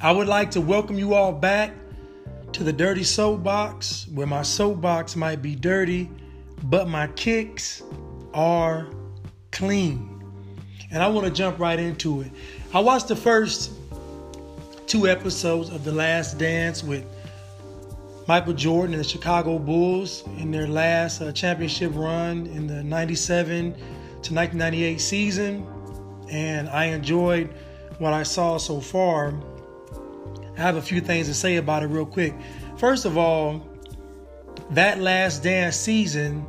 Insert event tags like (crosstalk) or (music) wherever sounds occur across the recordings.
I would like to welcome you all back to the Dirty Soapbox, where my soapbox might be dirty, but my kicks are clean. And I want to jump right into it. I watched the first two episodes of The Last Dance with Michael Jordan and the Chicago Bulls in their last uh, championship run in the 97 to 1998 season. And I enjoyed what I saw so far. I have a few things to say about it real quick. First of all, that last dance season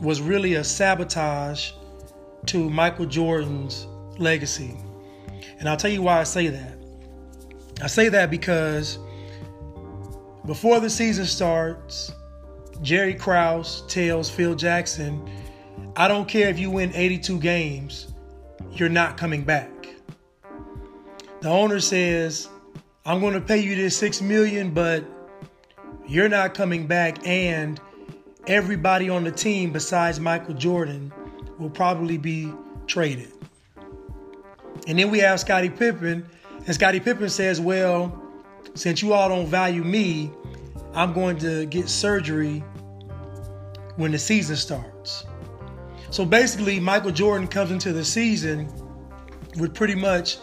was really a sabotage to Michael Jordan's legacy. And I'll tell you why I say that. I say that because before the season starts, Jerry Krause tells Phil Jackson, I don't care if you win 82 games, you're not coming back. The owner says, I'm going to pay you this 6 million, but you're not coming back and everybody on the team besides Michael Jordan will probably be traded. And then we have Scottie Pippen, and Scottie Pippen says, Well, since you all don't value me, I'm going to get surgery when the season starts. So basically, Michael Jordan comes into the season with pretty much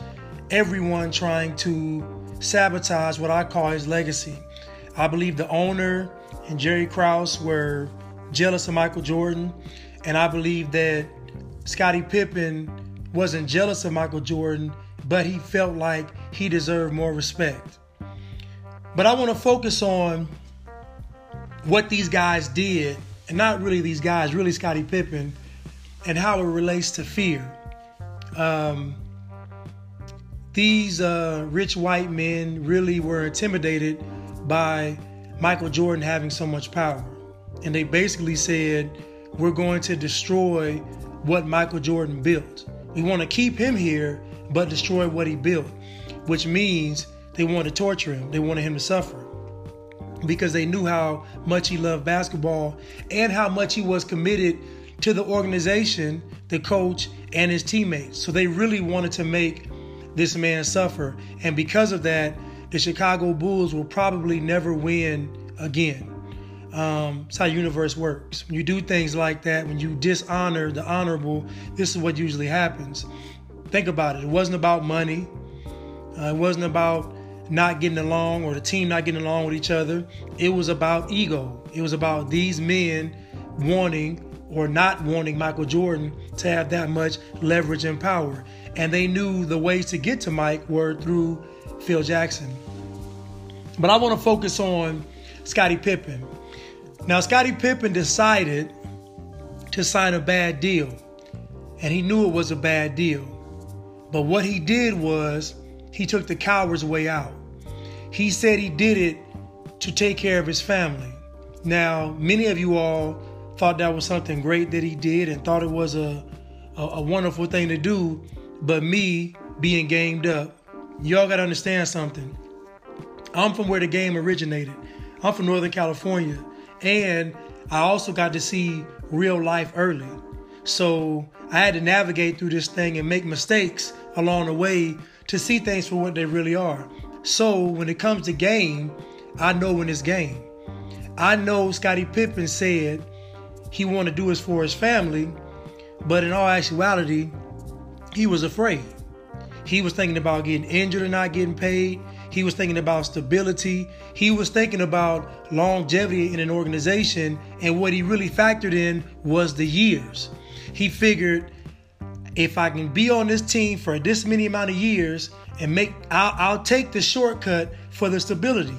everyone trying to sabotage what I call his legacy. I believe the owner and Jerry Krause were jealous of Michael Jordan, and I believe that Scottie Pippen wasn't jealous of Michael Jordan, but he felt like he deserved more respect. But I want to focus on what these guys did, and not really these guys, really Scottie Pippen, and how it relates to fear. Um, these uh, rich white men really were intimidated by Michael Jordan having so much power. And they basically said, We're going to destroy what Michael Jordan built. We want to keep him here, but destroy what he built, which means they want to torture him. They wanted him to suffer because they knew how much he loved basketball and how much he was committed to the organization, the coach, and his teammates. So they really wanted to make this man suffer. And because of that, the Chicago Bulls will probably never win again. Um, it's how universe works. When you do things like that, when you dishonor the honorable, this is what usually happens. Think about it. It wasn't about money. Uh, it wasn't about not getting along or the team not getting along with each other. It was about ego. It was about these men wanting or not wanting Michael Jordan to have that much leverage and power. And they knew the ways to get to Mike were through Phil Jackson. But I want to focus on Scottie Pippen. Now, Scottie Pippen decided to sign a bad deal, and he knew it was a bad deal. But what he did was he took the coward's way out. He said he did it to take care of his family. Now, many of you all thought that was something great that he did and thought it was a, a, a wonderful thing to do, but me being gamed up, y'all got to understand something. I'm from where the game originated. I'm from Northern California, and I also got to see real life early. So I had to navigate through this thing and make mistakes along the way to see things for what they really are. So when it comes to game, I know when it's game. I know Scottie Pippen said he wanted to do this for his family, but in all actuality, he was afraid. He was thinking about getting injured and not getting paid. He was thinking about stability. He was thinking about longevity in an organization. And what he really factored in was the years. He figured if I can be on this team for this many amount of years and make I'll, I'll take the shortcut for the stability.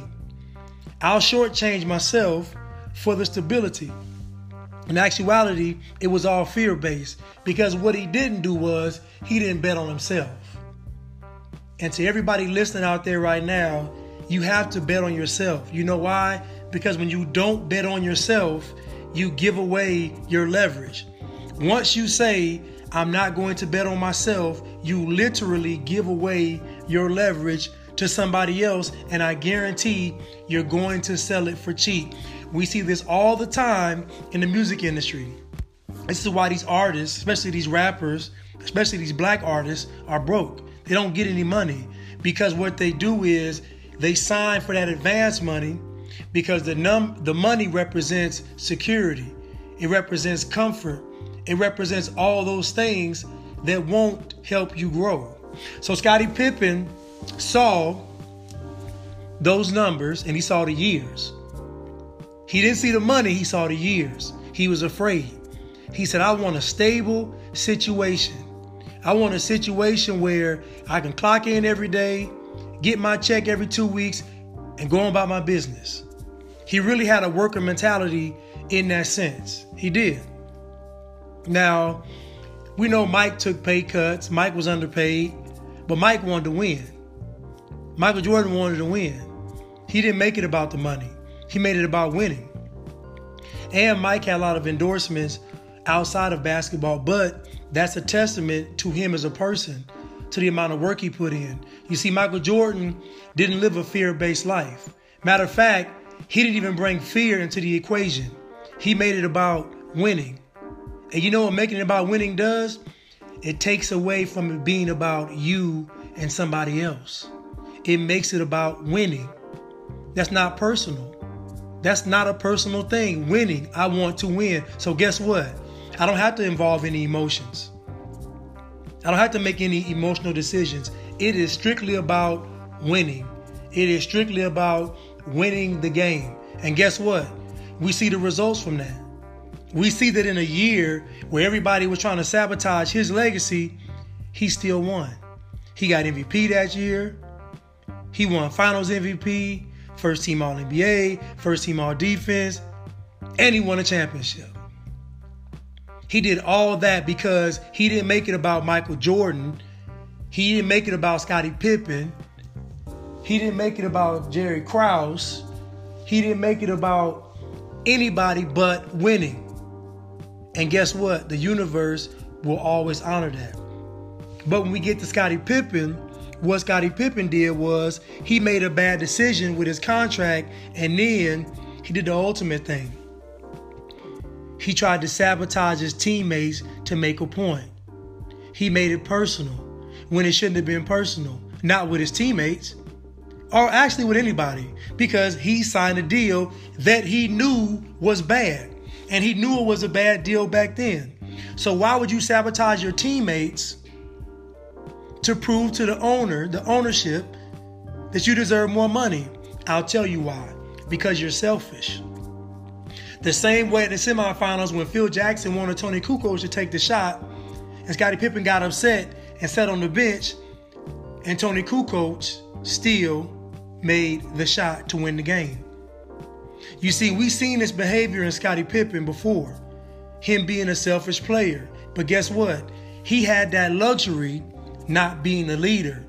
I'll shortchange myself for the stability. In actuality, it was all fear based because what he didn't do was he didn't bet on himself. And to everybody listening out there right now, you have to bet on yourself. You know why? Because when you don't bet on yourself, you give away your leverage. Once you say, I'm not going to bet on myself, you literally give away your leverage to somebody else, and I guarantee you're going to sell it for cheap. We see this all the time in the music industry. This is why these artists, especially these rappers, especially these black artists, are broke. They don't get any money because what they do is they sign for that advance money because the num the money represents security. It represents comfort. It represents all those things that won't help you grow. So Scottie Pippen saw those numbers and he saw the years. He didn't see the money, he saw the years. He was afraid. He said, I want a stable situation. I want a situation where I can clock in every day, get my check every two weeks, and go on about my business. He really had a worker mentality in that sense. He did. Now, we know Mike took pay cuts, Mike was underpaid, but Mike wanted to win. Michael Jordan wanted to win. He didn't make it about the money, he made it about winning. And Mike had a lot of endorsements outside of basketball, but that's a testament to him as a person, to the amount of work he put in. You see, Michael Jordan didn't live a fear based life. Matter of fact, he didn't even bring fear into the equation. He made it about winning. And you know what making it about winning does? It takes away from it being about you and somebody else. It makes it about winning. That's not personal. That's not a personal thing. Winning, I want to win. So, guess what? I don't have to involve any emotions. I don't have to make any emotional decisions. It is strictly about winning. It is strictly about winning the game. And guess what? We see the results from that. We see that in a year where everybody was trying to sabotage his legacy, he still won. He got MVP that year. He won finals MVP, first team All NBA, first team All Defense, and he won a championship. He did all that because he didn't make it about Michael Jordan. He didn't make it about Scottie Pippen. He didn't make it about Jerry Krause. He didn't make it about anybody but winning. And guess what? The universe will always honor that. But when we get to Scottie Pippen, what Scottie Pippen did was he made a bad decision with his contract and then he did the ultimate thing. He tried to sabotage his teammates to make a point. He made it personal when it shouldn't have been personal, not with his teammates or actually with anybody because he signed a deal that he knew was bad and he knew it was a bad deal back then. So why would you sabotage your teammates to prove to the owner, the ownership, that you deserve more money? I'll tell you why. Because you're selfish. The same way in the semifinals when Phil Jackson wanted Toni Kukoč to take the shot, and Scottie Pippen got upset and sat on the bench, and Toni Kukoč still made the shot to win the game. You see, we've seen this behavior in Scottie Pippen before, him being a selfish player. But guess what? He had that luxury not being a leader.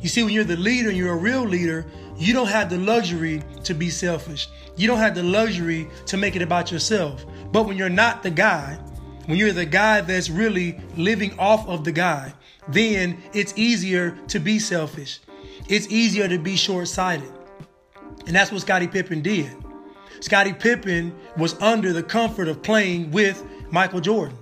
You see, when you're the leader and you're a real leader, you don't have the luxury to be selfish. You don't have the luxury to make it about yourself. But when you're not the guy, when you're the guy that's really living off of the guy, then it's easier to be selfish. It's easier to be short sighted. And that's what Scottie Pippen did. Scottie Pippen was under the comfort of playing with Michael Jordan.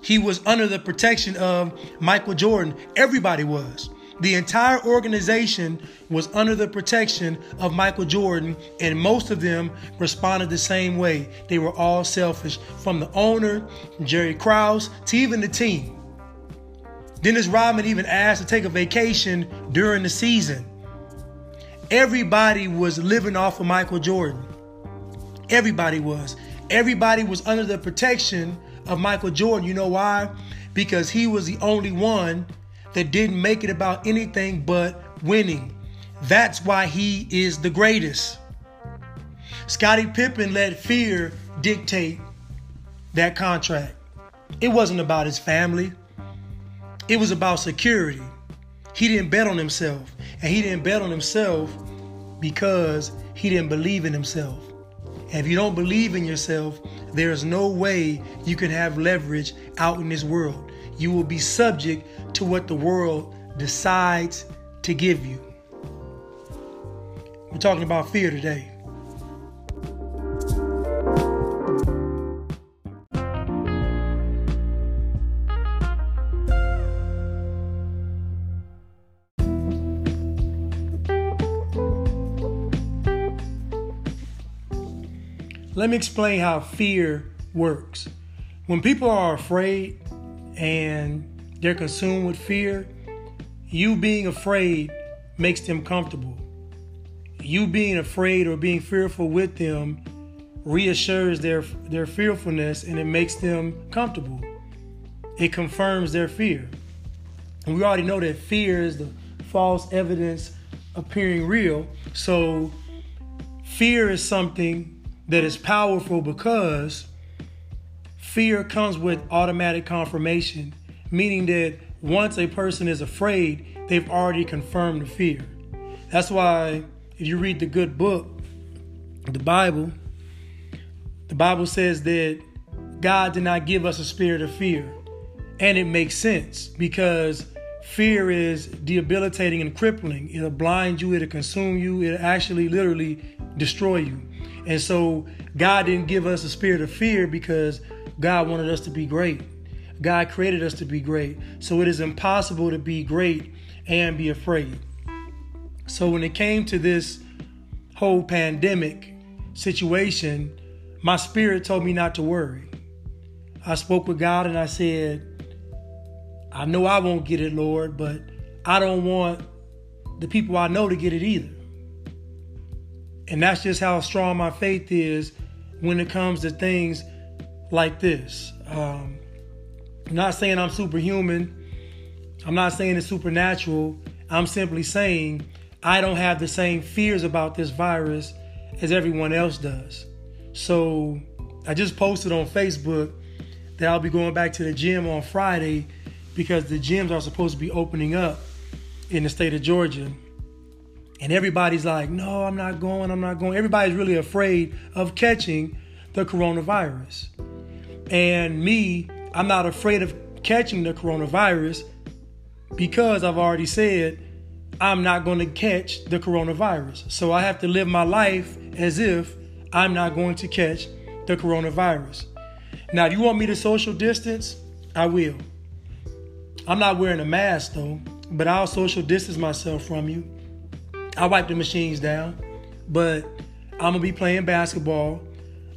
He was under the protection of Michael Jordan. Everybody was. The entire organization was under the protection of Michael Jordan, and most of them responded the same way. They were all selfish, from the owner, Jerry Krause, to even the team. Dennis Rodman even asked to take a vacation during the season. Everybody was living off of Michael Jordan. Everybody was. Everybody was under the protection of Michael Jordan. You know why? Because he was the only one that didn't make it about anything but winning. That's why he is the greatest. Scottie Pippen let fear dictate that contract. It wasn't about his family, it was about security. He didn't bet on himself, and he didn't bet on himself because he didn't believe in himself. And if you don't believe in yourself, there's no way you can have leverage out in this world you will be subject to what the world decides to give you. We're talking about fear today. Let me explain how fear works. When people are afraid, and they're consumed with fear, you being afraid makes them comfortable. You being afraid or being fearful with them reassures their their fearfulness and it makes them comfortable. It confirms their fear. And we already know that fear is the false evidence appearing real. So fear is something that is powerful because fear comes with automatic confirmation, meaning that once a person is afraid, they've already confirmed the fear. That's why if you read the good book, the Bible, the Bible says that God did not give us a spirit of fear. And it makes sense because fear is debilitating and crippling. It'll blind you, it'll consume you, it'll actually literally destroy you. And so God didn't give us a spirit of fear because God wanted us to be great. God created us to be great. So it is impossible to be great and be afraid. So when it came to this whole pandemic situation, my spirit told me not to worry. I spoke with God and I said, I know I won't get it, Lord, but I don't want the people I know to get it either. And that's just how strong my faith is when it comes to things like this. Um, I'm not saying I'm superhuman. I'm not saying it's supernatural. I'm simply saying I don't have the same fears about this virus as everyone else does. So I just posted on Facebook that I'll be going back to the gym on Friday because the gyms are supposed to be opening up in the state of Georgia. And everybody's like, no, I'm not going, I'm not going. Everybody's really afraid of catching the coronavirus. And me, I'm not afraid of catching the coronavirus because I've already said I'm not going to catch the coronavirus. So I have to live my life as if I'm not going to catch the coronavirus. Now, if you want me to social distance? I will. I'm not wearing a mask though, but I'll social distance myself from you. I'll wipe the machines down, but I'm gonna be playing basketball.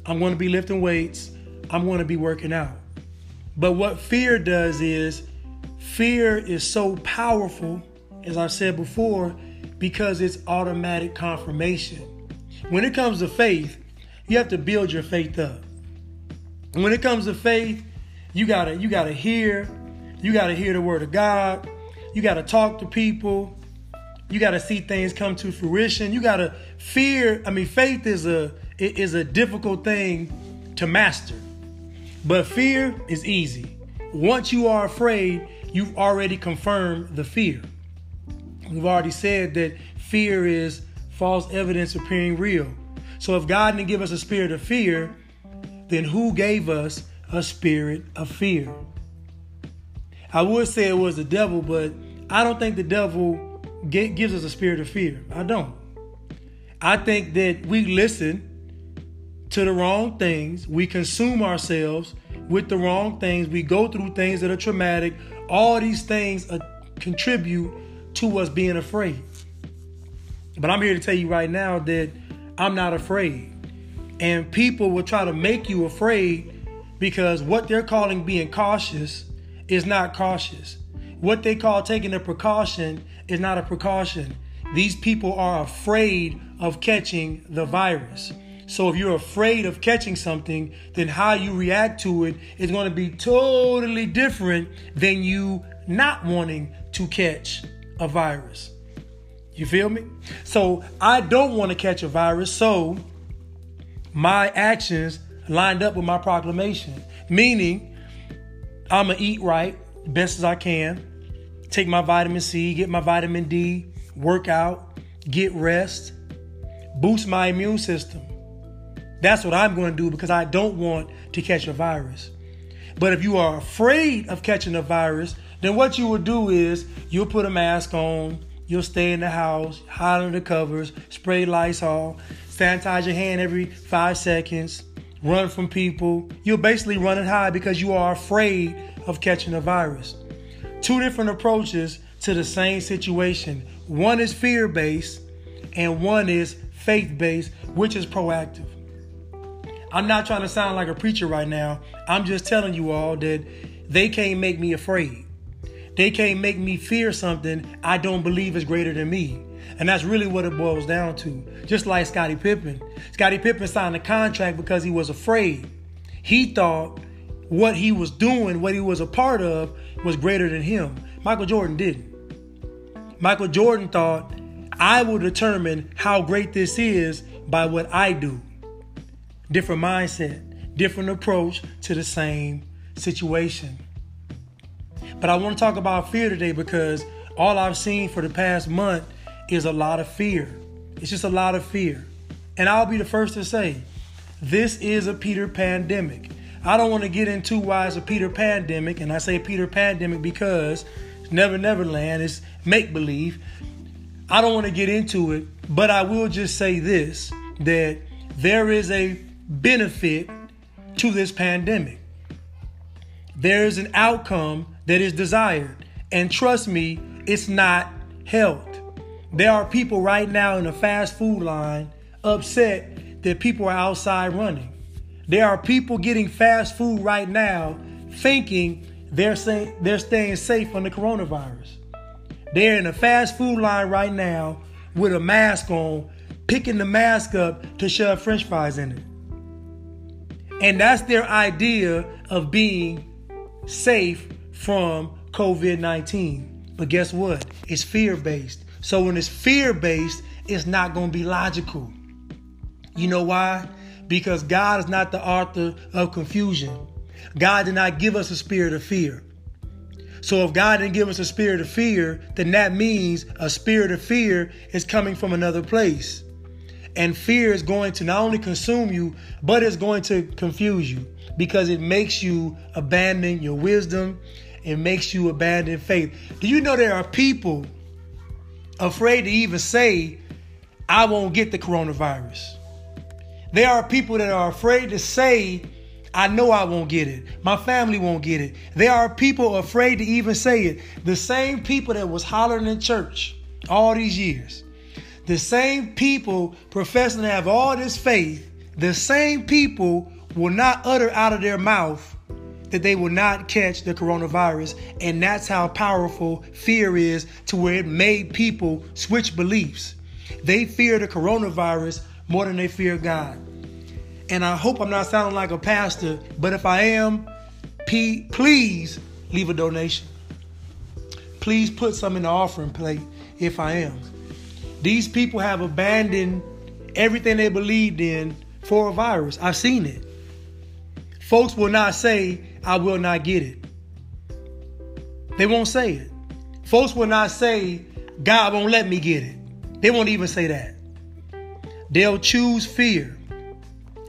I'm gonna be lifting weights. I'm gonna be working out. But what fear does is fear is so powerful, as I've said before, because it's automatic confirmation. When it comes to faith, you have to build your faith up. When it comes to faith, you gotta you gotta hear you got to hear the word of God. You got to talk to people. You got to see things come to fruition. You got to fear. I mean, faith is a is a difficult thing to master. But fear is easy. Once you are afraid, you've already confirmed the fear. We've already said that fear is false evidence appearing real. So if God didn't give us a spirit of fear, then who gave us a spirit of fear? I would say it was the devil, but I don't think the devil gives us a spirit of fear. I don't. I think that we listen to the wrong things, we consume ourselves with the wrong things, we go through things that are traumatic. All these things uh, contribute to us being afraid. But I'm here to tell you right now that I'm not afraid. And people will try to make you afraid because what they're calling being cautious is not cautious. What they call taking a precaution is not a precaution. These people are afraid of catching the virus. So if you're afraid of catching something, then how you react to it is going to be totally different than you not wanting to catch a virus. You feel me? So I don't want to catch a virus, so my actions lined up with my proclamation, meaning I'm gonna eat right, best as I can, take my vitamin C, get my vitamin D, work out, get rest, boost my immune system. That's what I'm going to do because I don't want to catch a virus. But if you are afraid of catching a virus, then what you will do is you'll put a mask on, you'll stay in the house, hide under the covers, spray Lysol, sanitize your hand every five seconds, run from people. You're basically running high because you are afraid of catching a virus. Two different approaches to the same situation. One is fear based, and one is faith based, which is proactive. I'm not trying to sound like a preacher right now. I'm just telling you all that they can't make me afraid. They can't make me fear something I don't believe is greater than me. And that's really what it boils down to. Just like Scottie Pippen. Scottie Pippen signed a contract because he was afraid. He thought what he was doing, what he was a part of, was greater than him. Michael Jordan didn't. Michael Jordan thought, I will determine how great this is by what I do. Different mindset, different approach to the same situation. But I want to talk about fear today because all I've seen for the past month is a lot of fear. It's just a lot of fear. And I'll be the first to say, this is a Peter pandemic. I don't want to get into why it's a Peter pandemic, and I say Peter pandemic because Never Never Land is make believe. I don't want to get into it, but I will just say this that there is a benefit to this pandemic. There is an outcome that is desired. And trust me, it's not health. There are people right now in the fast food line upset that people are outside running. There are people getting fast food right now thinking they're saying they're staying safe from the coronavirus. They're in a fast food line right now with a mask on, picking the mask up to shove french fries in it. And that's their idea of being safe from COVID 19. But guess what? It's fear based. So when it's fear based, it's not going to be logical. You know why? Because God is not the author of confusion. God did not give us a spirit of fear. So if God didn't give us a spirit of fear, then that means a spirit of fear is coming from another place. And fear is going to not only consume you, but it's going to confuse you because it makes you abandon your wisdom. It makes you abandon faith. Do you know there are people afraid to even say, I won't get the coronavirus. There are people that are afraid to say, I know I won't get it. My family won't get it. There are people afraid to even say it. The same people that was hollering in church all these years, the same people professing to have all this faith, the same people will not utter out of their mouth that they will not catch the coronavirus. And that's how powerful fear is to where it made people switch beliefs. They fear the coronavirus more than they fear God. And I hope I'm not sounding like a pastor, but if I am, please leave a donation. Please put some in the offering plate if I am. These people have abandoned everything they believed in for a virus. I've seen it. Folks will not say, I will not get it. They won't say it. Folks will not say, God won't let me get it. They won't even say that. They'll choose fear.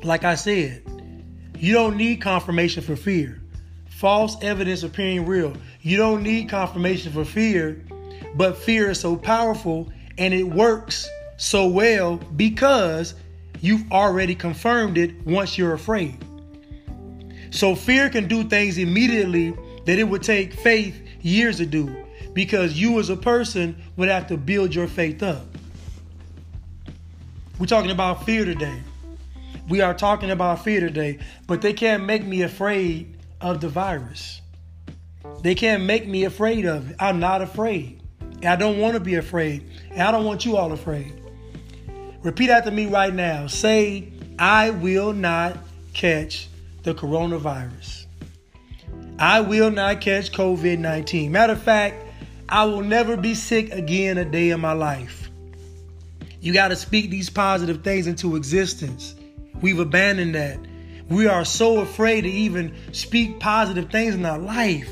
Like I said, you don't need confirmation for fear. False evidence appearing real. You don't need confirmation for fear, but fear is so powerful and it works so well because you've already confirmed it once you're afraid. So fear can do things immediately that it would take faith years to do because you as a person would have to build your faith up. We're talking about fear today. We are talking about fear today, but they can't make me afraid of the virus. They can't make me afraid of it. I'm not afraid. I don't want to be afraid. And I don't want you all afraid. Repeat after me right now. Say, I will not catch the coronavirus. I will not catch COVID 19. Matter of fact, I will never be sick again a day in my life. You got to speak these positive things into existence. We've abandoned that. We are so afraid to even speak positive things in our life.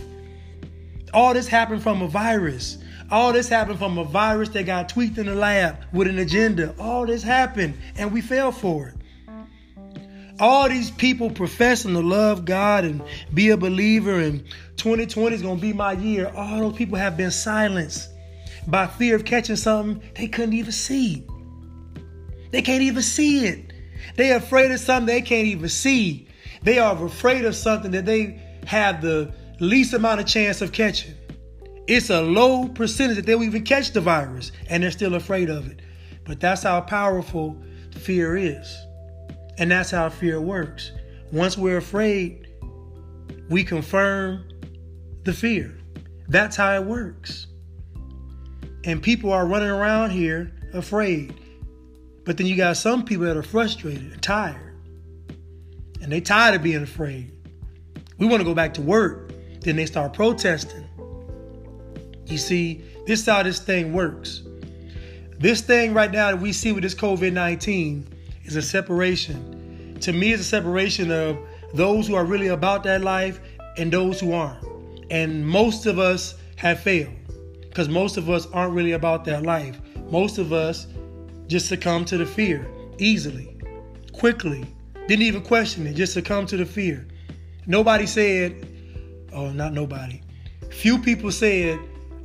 All this happened from a virus. All this happened from a virus that got tweaked in the lab with an agenda. All this happened, and we fell for it all these people professing to love God and be a believer, and 2020 is going to be my year. All those people have been silenced by fear of catching something they couldn't even see. They can't even see it. They're afraid of something they can't even see. They are afraid of something that they have the least amount of chance of catching. It's a low percentage that they'll even catch the virus, and they're still afraid of it. But that's how powerful fear is. And that's how fear works. Once we're afraid, we confirm the fear. That's how it works. And people are running around here afraid. But then you got some people that are frustrated and tired. And they tired of being afraid. We want to go back to work. Then they start protesting. You see, this is how this thing works. This thing right now that we see with this COVID 19 is a separation. To me, it's a separation of those who are really about that life and those who aren't. And most of us have failed because most of us aren't really about that life. Most of us just succumb to the fear easily, quickly, didn't even question it, just succumb to the fear. Nobody said, oh, not nobody. Few people said,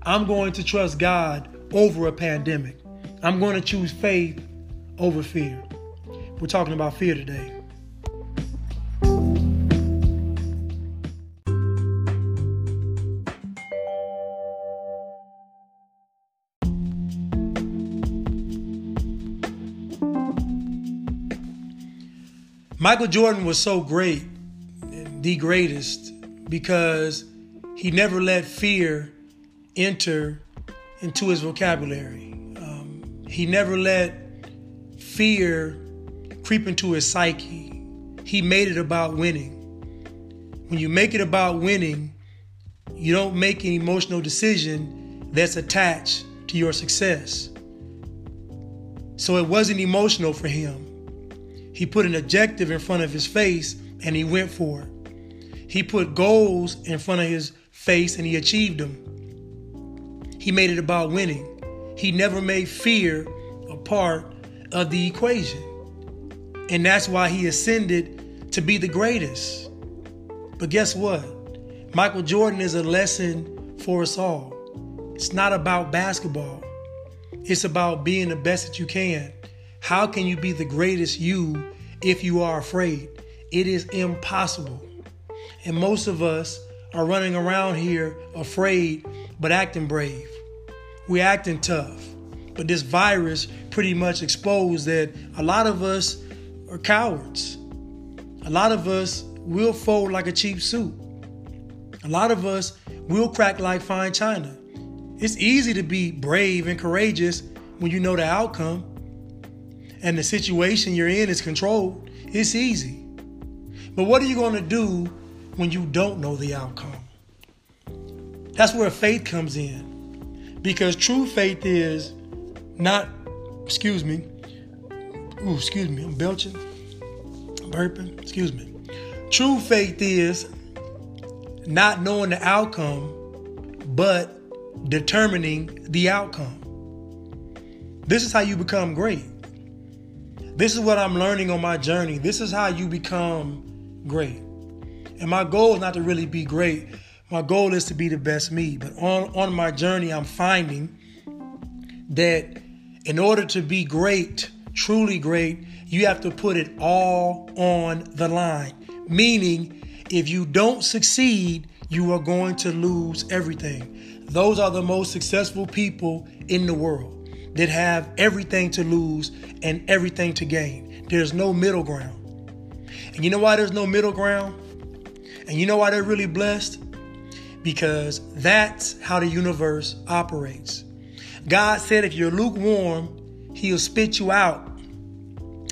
I'm going to trust God over a pandemic. I'm going to choose faith over fear. We're talking about fear today. Michael Jordan was so great, the greatest, because he never let fear enter into his vocabulary. Um, he never let fear creep into his psyche. He made it about winning. When you make it about winning, you don't make an emotional decision that's attached to your success. So it wasn't emotional for him. He put an objective in front of his face and he went for it. He put goals in front of his face and he achieved them. He made it about winning. He never made fear a part of the equation. And that's why he ascended to be the greatest. But guess what? Michael Jordan is a lesson for us all. It's not about basketball, it's about being the best that you can. How can you be the greatest you if you are afraid? It is impossible. And most of us are running around here afraid but acting brave. We're acting tough. But this virus pretty much exposed that a lot of us are cowards. A lot of us will fold like a cheap suit. A lot of us will crack like fine china. It's easy to be brave and courageous when you know the outcome and the situation you're in is controlled, it's easy. But what are you going to do when you don't know the outcome? That's where faith comes in. Because true faith is not, excuse me, ooh, excuse me, I'm belching, burping, excuse me. True faith is not knowing the outcome, but determining the outcome. This is how you become great. This is what I'm learning on my journey. This is how you become great. And my goal is not to really be great. My goal is to be the best me. But on, on my journey, I'm finding that in order to be great, truly great, you have to put it all on the line. Meaning, if you don't succeed, you are going to lose everything. Those are the most successful people in the world that have everything to lose and everything to gain. There's no middle ground. And you know why there's no middle ground? And you know why they're really blessed? Because that's how the universe operates. God said if you're lukewarm, He'll spit you out.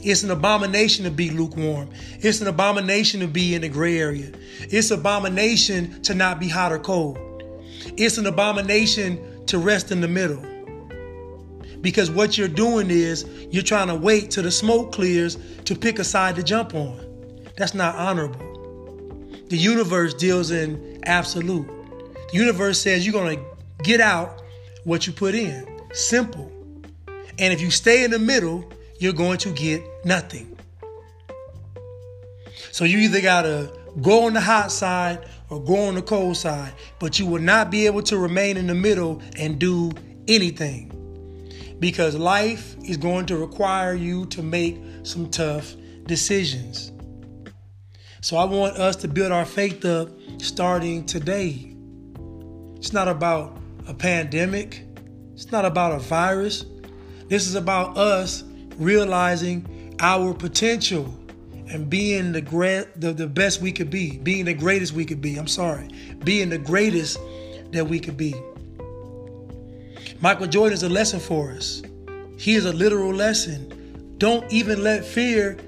It's an abomination to be lukewarm. It's an abomination to be in the gray area. It's abomination to not be hot or cold. It's an abomination to rest in the middle. Because what you're doing is you're trying to wait till the smoke clears to pick a side to jump on. That's not honorable. The universe deals in absolute. The universe says you're going to get out what you put in. Simple. And if you stay in the middle, you're going to get nothing. So you either got to go on the hot side or go on the cold side, but you will not be able to remain in the middle and do anything because life is going to require you to make some tough decisions. So I want us to build our faith up starting today. It's not about a pandemic, it's not about a virus. This is about us realizing our potential and being the, the the best we could be, being the greatest we could be. I'm sorry, being the greatest that we could be. Michael Jordan is a lesson for us. He is a literal lesson. Don't even let fear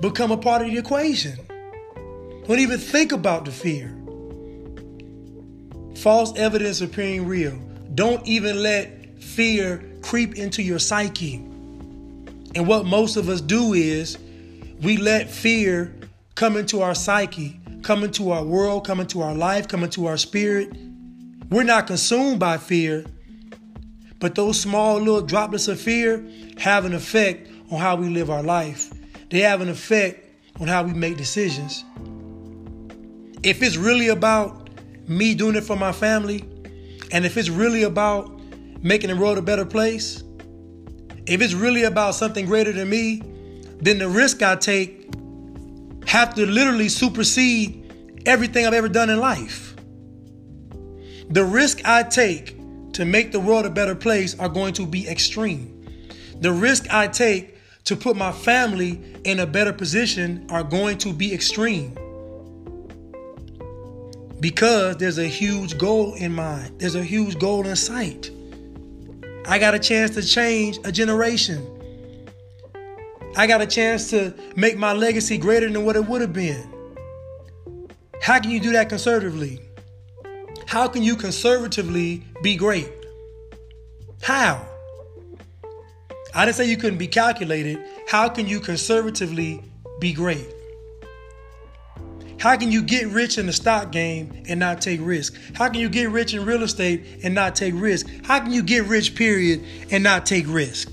become a part of the equation. Don't even think about the fear. False evidence appearing real. Don't even let fear creep into your psyche. And what most of us do is we let fear come into our psyche, come into our world, come into our life, come into our spirit. We're not consumed by fear, but those small little droplets of fear have an effect on how we live our life. They have an effect on how we make decisions. If it's really about me doing it for my family, and if it's really about making the world a better place, if it's really about something greater than me, then the risk I take have to literally supersede everything I've ever done in life. The risk I take to make the world a better place are going to be extreme. The risk I take to put my family in a better position are going to be extreme. Because there's a huge goal in mind, there's a huge goal in sight. I got a chance to change a generation. I got a chance to make my legacy greater than what it would have been. How can you do that conservatively? How can you conservatively be great? How? I didn't say you couldn't be calculated. How can you conservatively be great? How can you get rich in the stock game and not take risk? How can you get rich in real estate and not take risk? How can you get rich, period, and not take risk?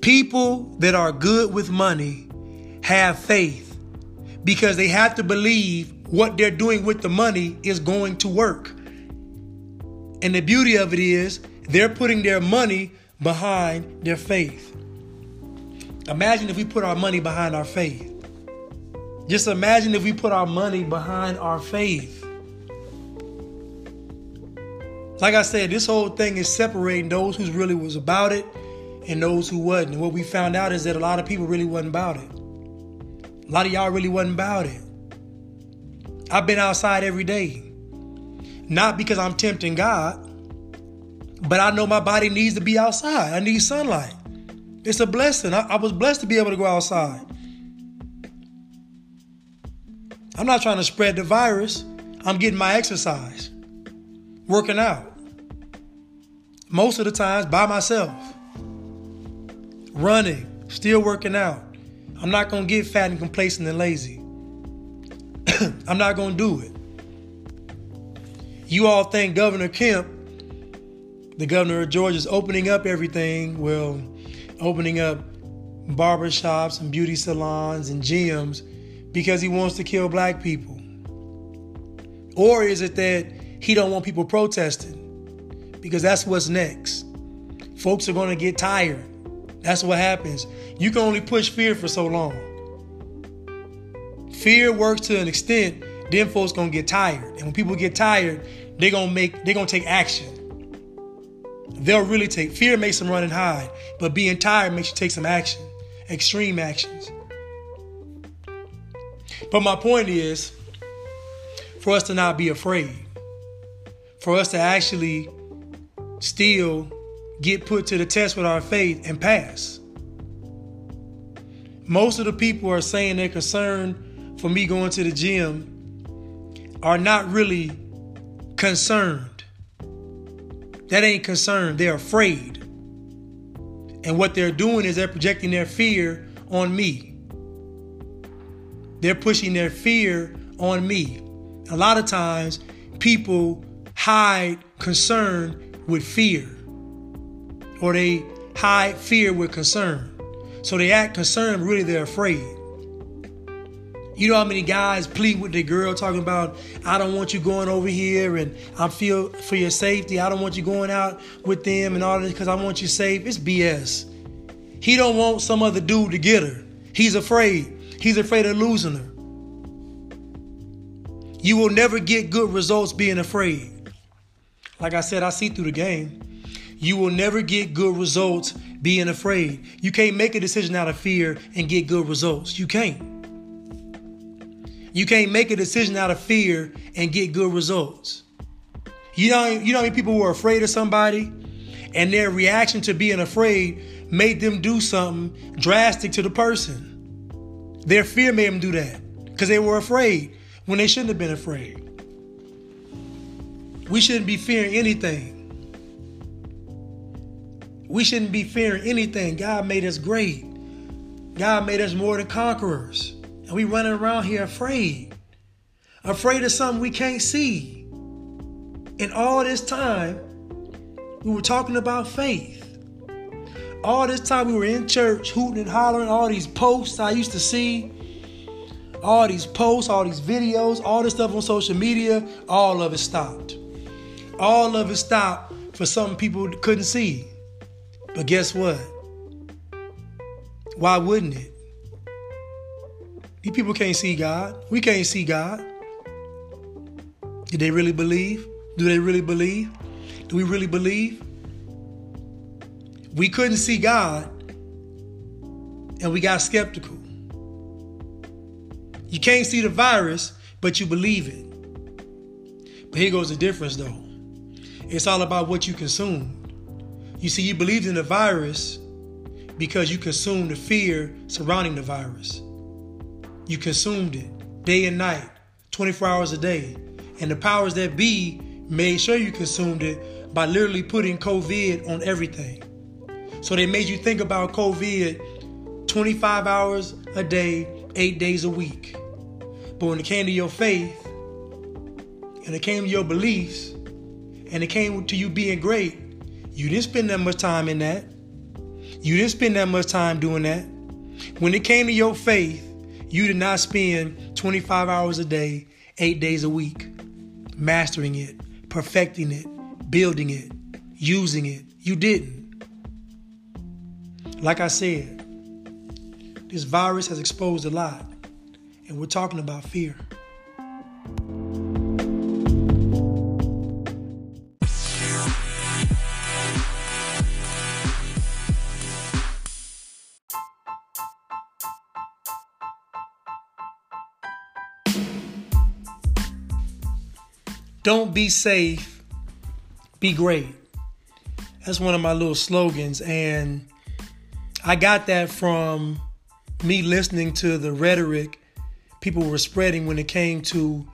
People that are good with money have faith because they have to believe what they're doing with the money is going to work. And the beauty of it is they're putting their money behind their faith. Imagine if we put our money behind our faith. Just imagine if we put our money behind our faith. Like I said, this whole thing is separating those who really was about it and those who wasn't. And what we found out is that a lot of people really wasn't about it. A lot of y'all really wasn't about it. I've been outside every day. Not because I'm tempting God, but I know my body needs to be outside. I need sunlight. It's a blessing. I, I was blessed to be able to go outside. I'm not trying to spread the virus. I'm getting my exercise, working out. Most of the times by myself running, still working out. I'm not going to get fat and complacent and lazy. (clears throat) I'm not going to do it. You all think Governor Kemp, the governor of Georgia, is opening up everything. Well, opening up barbershops and beauty salons and gyms because he wants to kill black people? Or is it that he don't want people protesting? Because that's what's next. Folks are going to get tired. That's what happens. You can only push fear for so long. Fear works to an extent, then folks gonna get tired. And when people get tired, they're gonna make they're gonna take action. They'll really take fear makes them run and hide, but being tired makes you take some action, extreme actions. But my point is for us to not be afraid, for us to actually still get put to the test with our faith and pass. Most of the people are saying they're concerned for me going to the gym are not really concerned. That ain't concerned. They're afraid. And what they're doing is they're projecting their fear on me. They're pushing their fear on me. A lot of times, people hide concern with fear or they hide fear with concern. So they act concerned, really they're afraid. You know how many guys plead with the girl talking about, I don't want you going over here and I feel for your safety. I don't want you going out with them and all this because I want you safe. It's BS. He don't want some other dude to get her. He's afraid. He's afraid of losing her. You will never get good results being afraid. Like I said, I see through the game. You will never get good results being afraid. You can't make a decision out of fear and get good results. You can't. You can't make a decision out of fear and get good results. You know, you know people who are afraid of somebody and their reaction to being afraid made them do something drastic to the person. Their fear made them do that because they were afraid when they shouldn't have been afraid. We shouldn't be fearing anything. We shouldn't be fearing anything. God made us great. God made us more than conquerors. And we running around here afraid. Afraid of something we can't see. And all this time, we were talking about faith. All this time we were in church, hooting and hollering, all these posts I used to see, all these posts, all these videos, all this stuff on social media, all of it stopped. All of it stopped for some people couldn't see. But guess what? Why wouldn't it? These people can't see God. We can't see God. Did they really believe? Do they really believe? Do we really believe? We couldn't see God and we got skeptical. You can't see the virus, but you believe it. But here goes the difference though. It's all about what you consume. You see, you believed in the virus because you consumed the fear surrounding the virus. You consumed it day and night, 24 hours a day. And the powers that be made sure you consumed it by literally putting COVID on everything. So they made you think about COVID 25 hours a day, eight days a week. But when it came to your faith, and it came to your beliefs, and it came to you being great, you didn't spend that much time in that. You didn't spend that much time doing that. When it came to your faith, you did not spend 25 hours a day, eight days a week, mastering it, perfecting it, building it, using it. You didn't. Like I said, this virus has exposed a lot, and we're talking about fear. Be safe, be great. That's one of my little slogans. And I got that from me listening to the rhetoric people were spreading when it came to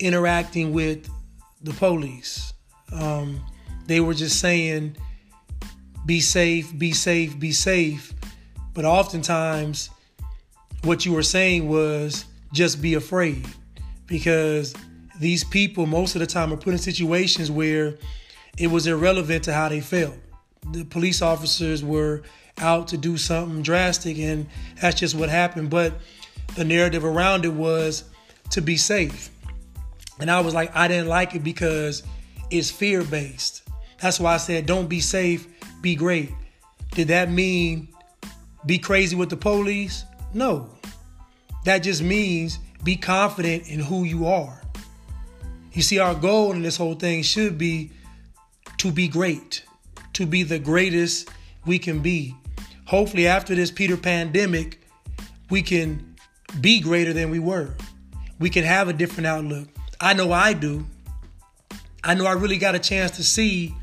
interacting with the police. Um, they were just saying, be safe, be safe, be safe. But oftentimes, what you were saying was just be afraid because these people most of the time are put in situations where it was irrelevant to how they felt. The police officers were out to do something drastic, and that's just what happened. But the narrative around it was to be safe. And I was like, I didn't like it because it's fear based. That's why I said, don't be safe, be great. Did that mean be crazy with the police? No. That just means be confident in who you are. You see, our goal in this whole thing should be to be great, to be the greatest we can be. Hopefully, after this Peter pandemic, we can be greater than we were. We can have a different outlook. I know I do. I know I really got a chance to see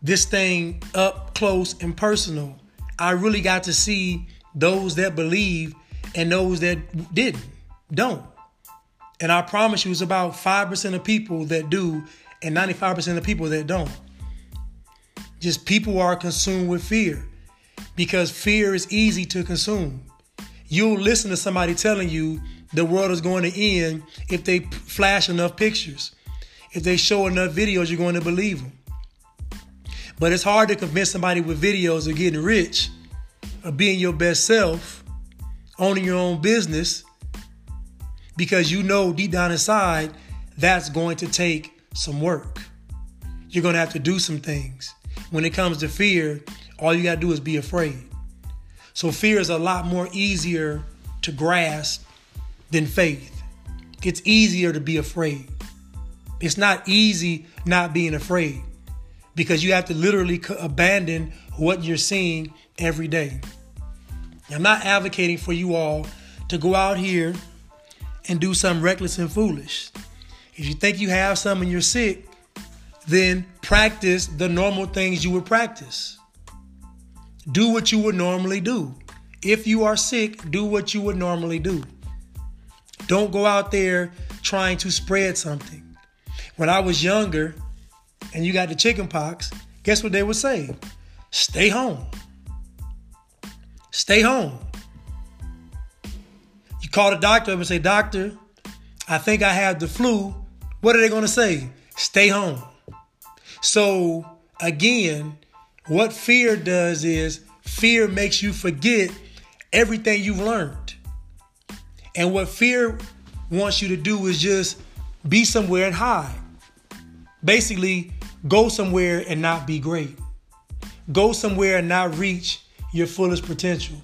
this thing up close and personal. I really got to see those that believe and those that didn't, don't. And I promise you, it's about 5% of people that do and 95% of people that don't. Just people are consumed with fear because fear is easy to consume. You'll listen to somebody telling you the world is going to end if they flash enough pictures. If they show enough videos, you're going to believe them. But it's hard to convince somebody with videos of getting rich, of being your best self, owning your own business, because you know deep down inside that's going to take some work. You're going to have to do some things. When it comes to fear, all you got to do is be afraid. So fear is a lot more easier to grasp than faith. It's easier to be afraid. It's not easy not being afraid. because you have to literally abandon what you're seeing every day. I'm not advocating for you all to go out here and do something reckless and foolish. If you think you have something and you're sick, then practice the normal things you would practice. Do what you would normally do. If you are sick, do what you would normally do. Don't go out there trying to spread something. When I was younger and you got the chicken pox, guess what they would say? Stay home. Stay home. Call the doctor up and say, Doctor, I think I have the flu. What are they going to say? Stay home. So, again, what fear does is fear makes you forget everything you've learned. And what fear wants you to do is just be somewhere and hide. Basically, go somewhere and not be great. Go somewhere and not reach your fullest potential.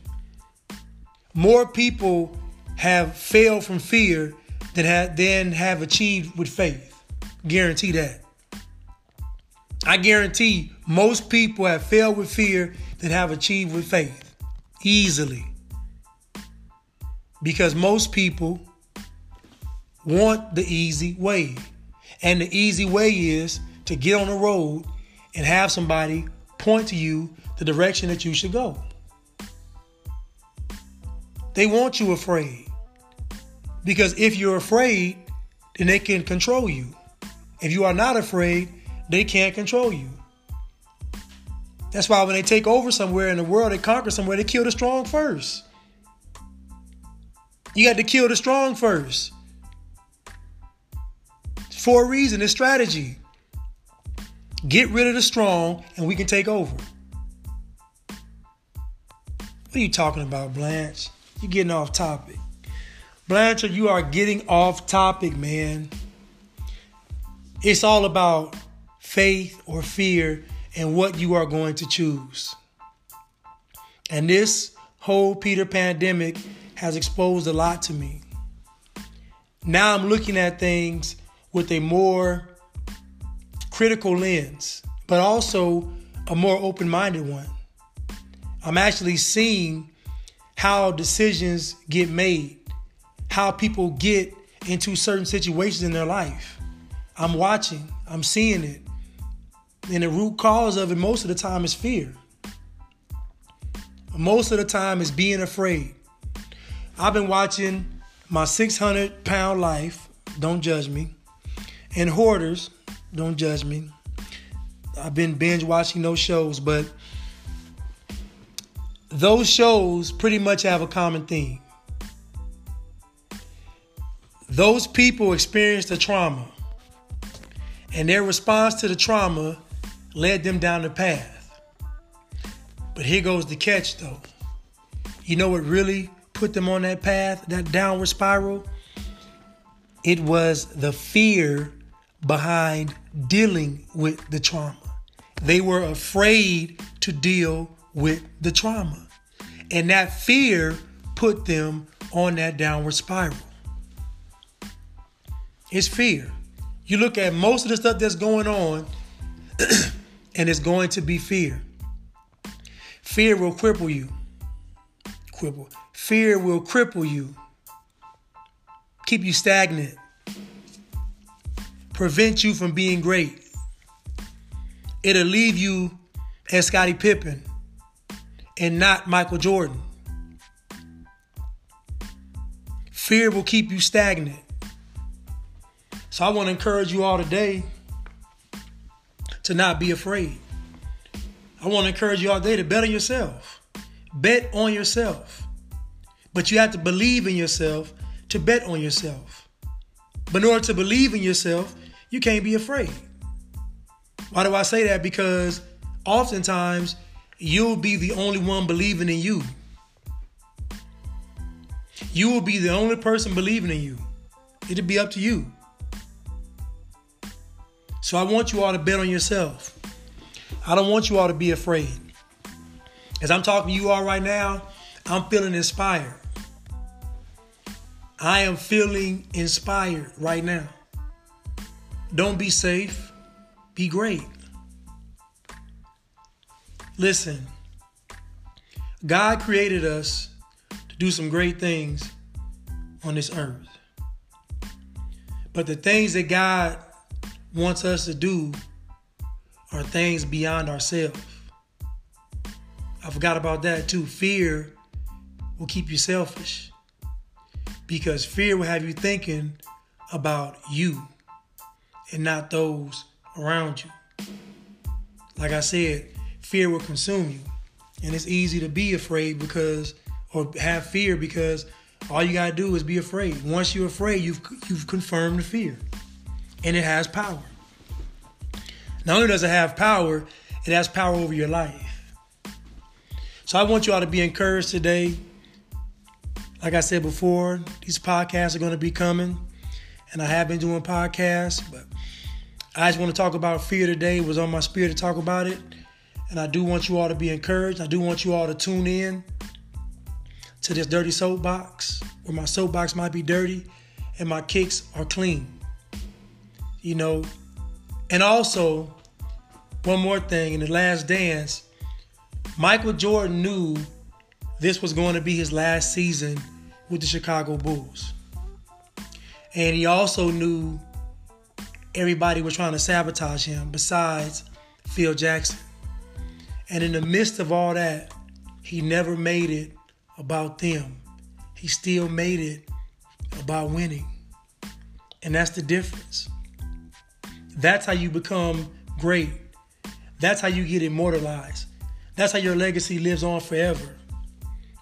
More people have failed from fear than have, than have achieved with faith. Guarantee that. I guarantee most people have failed with fear than have achieved with faith. Easily. Because most people want the easy way. And the easy way is to get on the road and have somebody point to you the direction that you should go. They want you afraid. Because if you're afraid, then they can control you. If you are not afraid, they can't control you. That's why when they take over somewhere in the world, they conquer somewhere, they kill the strong first. You got to kill the strong first. For a reason, it's strategy. Get rid of the strong and we can take over. What are you talking about, Blanche? You're getting off topic. Blanchard, you are getting off topic, man. It's all about faith or fear and what you are going to choose. And this whole Peter pandemic has exposed a lot to me. Now I'm looking at things with a more critical lens, but also a more open minded one. I'm actually seeing how decisions get made, how people get into certain situations in their life. I'm watching, I'm seeing it. And the root cause of it most of the time is fear. Most of the time is being afraid. I've been watching my 600 pound life, don't judge me, and Hoarders, don't judge me. I've been binge watching those shows, but those shows pretty much have a common theme. Those people experienced a trauma, and their response to the trauma led them down the path. But here goes the catch though. You know what really put them on that path, that downward spiral? It was the fear behind dealing with the trauma. They were afraid to deal with the trauma. And that fear put them on that downward spiral. It's fear. You look at most of the stuff that's going on, (clears throat) and it's going to be fear. Fear will cripple you. Cripple. Fear will cripple you. Keep you stagnant. Prevent you from being great. It'll leave you as Scottie Pippen and not Michael Jordan. Fear will keep you stagnant. So I want to encourage you all today to not be afraid. I want to encourage you all today to bet on yourself. Bet on yourself. But you have to believe in yourself to bet on yourself. But in order to believe in yourself, you can't be afraid. Why do I say that? Because oftentimes you'll be the only one believing in you. You will be the only person believing in you. It'll be up to you. So I want you all to bet on yourself. I don't want you all to be afraid. As I'm talking to you all right now, I'm feeling inspired. I am feeling inspired right now. Don't be safe, be great. Listen, God created us to do some great things on this earth. But the things that God wants us to do are things beyond ourselves. I forgot about that too. Fear will keep you selfish because fear will have you thinking about you and not those around you. Like I said, fear will consume you. And it's easy to be afraid because, or have fear because all you gotta do is be afraid. Once you're afraid, you've you've confirmed the fear, and it has power. Not only does it have power, it has power over your life. So I want you all to be encouraged today. Like I said before, these podcasts are going to be coming, and I have been doing podcasts, but I just want to talk about fear today. It was on my spirit to talk about it. And I do want you all to be encouraged. I do want you all to tune in to this dirty soapbox where my soapbox might be dirty and my kicks are clean. You know, and also, one more thing in the last dance, Michael Jordan knew this was going to be his last season with the Chicago Bulls. And he also knew everybody was trying to sabotage him besides Phil Jackson. And in the midst of all that, he never made it about them. He still made it about winning. And that's the difference. That's how you become great. That's how you get immortalized. That's how your legacy lives on forever.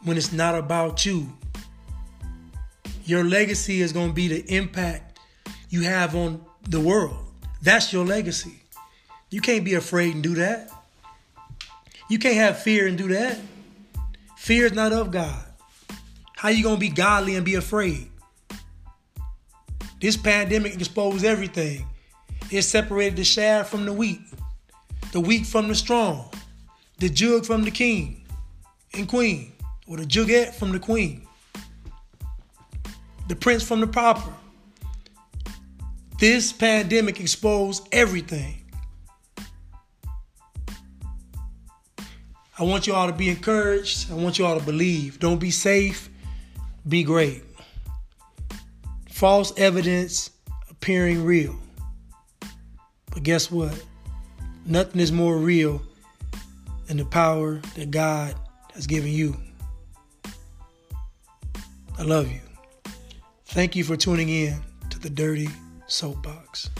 When it's not about you. Your legacy is going to be the impact you have on the world. That's your legacy. You can't be afraid and do that. You can't have fear and do that. Fear is not of God. How you gonna be godly and be afraid? This pandemic exposed everything. It separated the shaft from the wheat, the weak from the strong, the jug from the king and queen, or the jugette from the queen, the prince from the pauper. This pandemic exposed everything. I want you all to be encouraged. I want you all to believe. Don't be safe, be great. False evidence appearing real. But guess what? Nothing is more real than the power that God has given you. I love you. Thank you for tuning in to the Dirty Soapbox.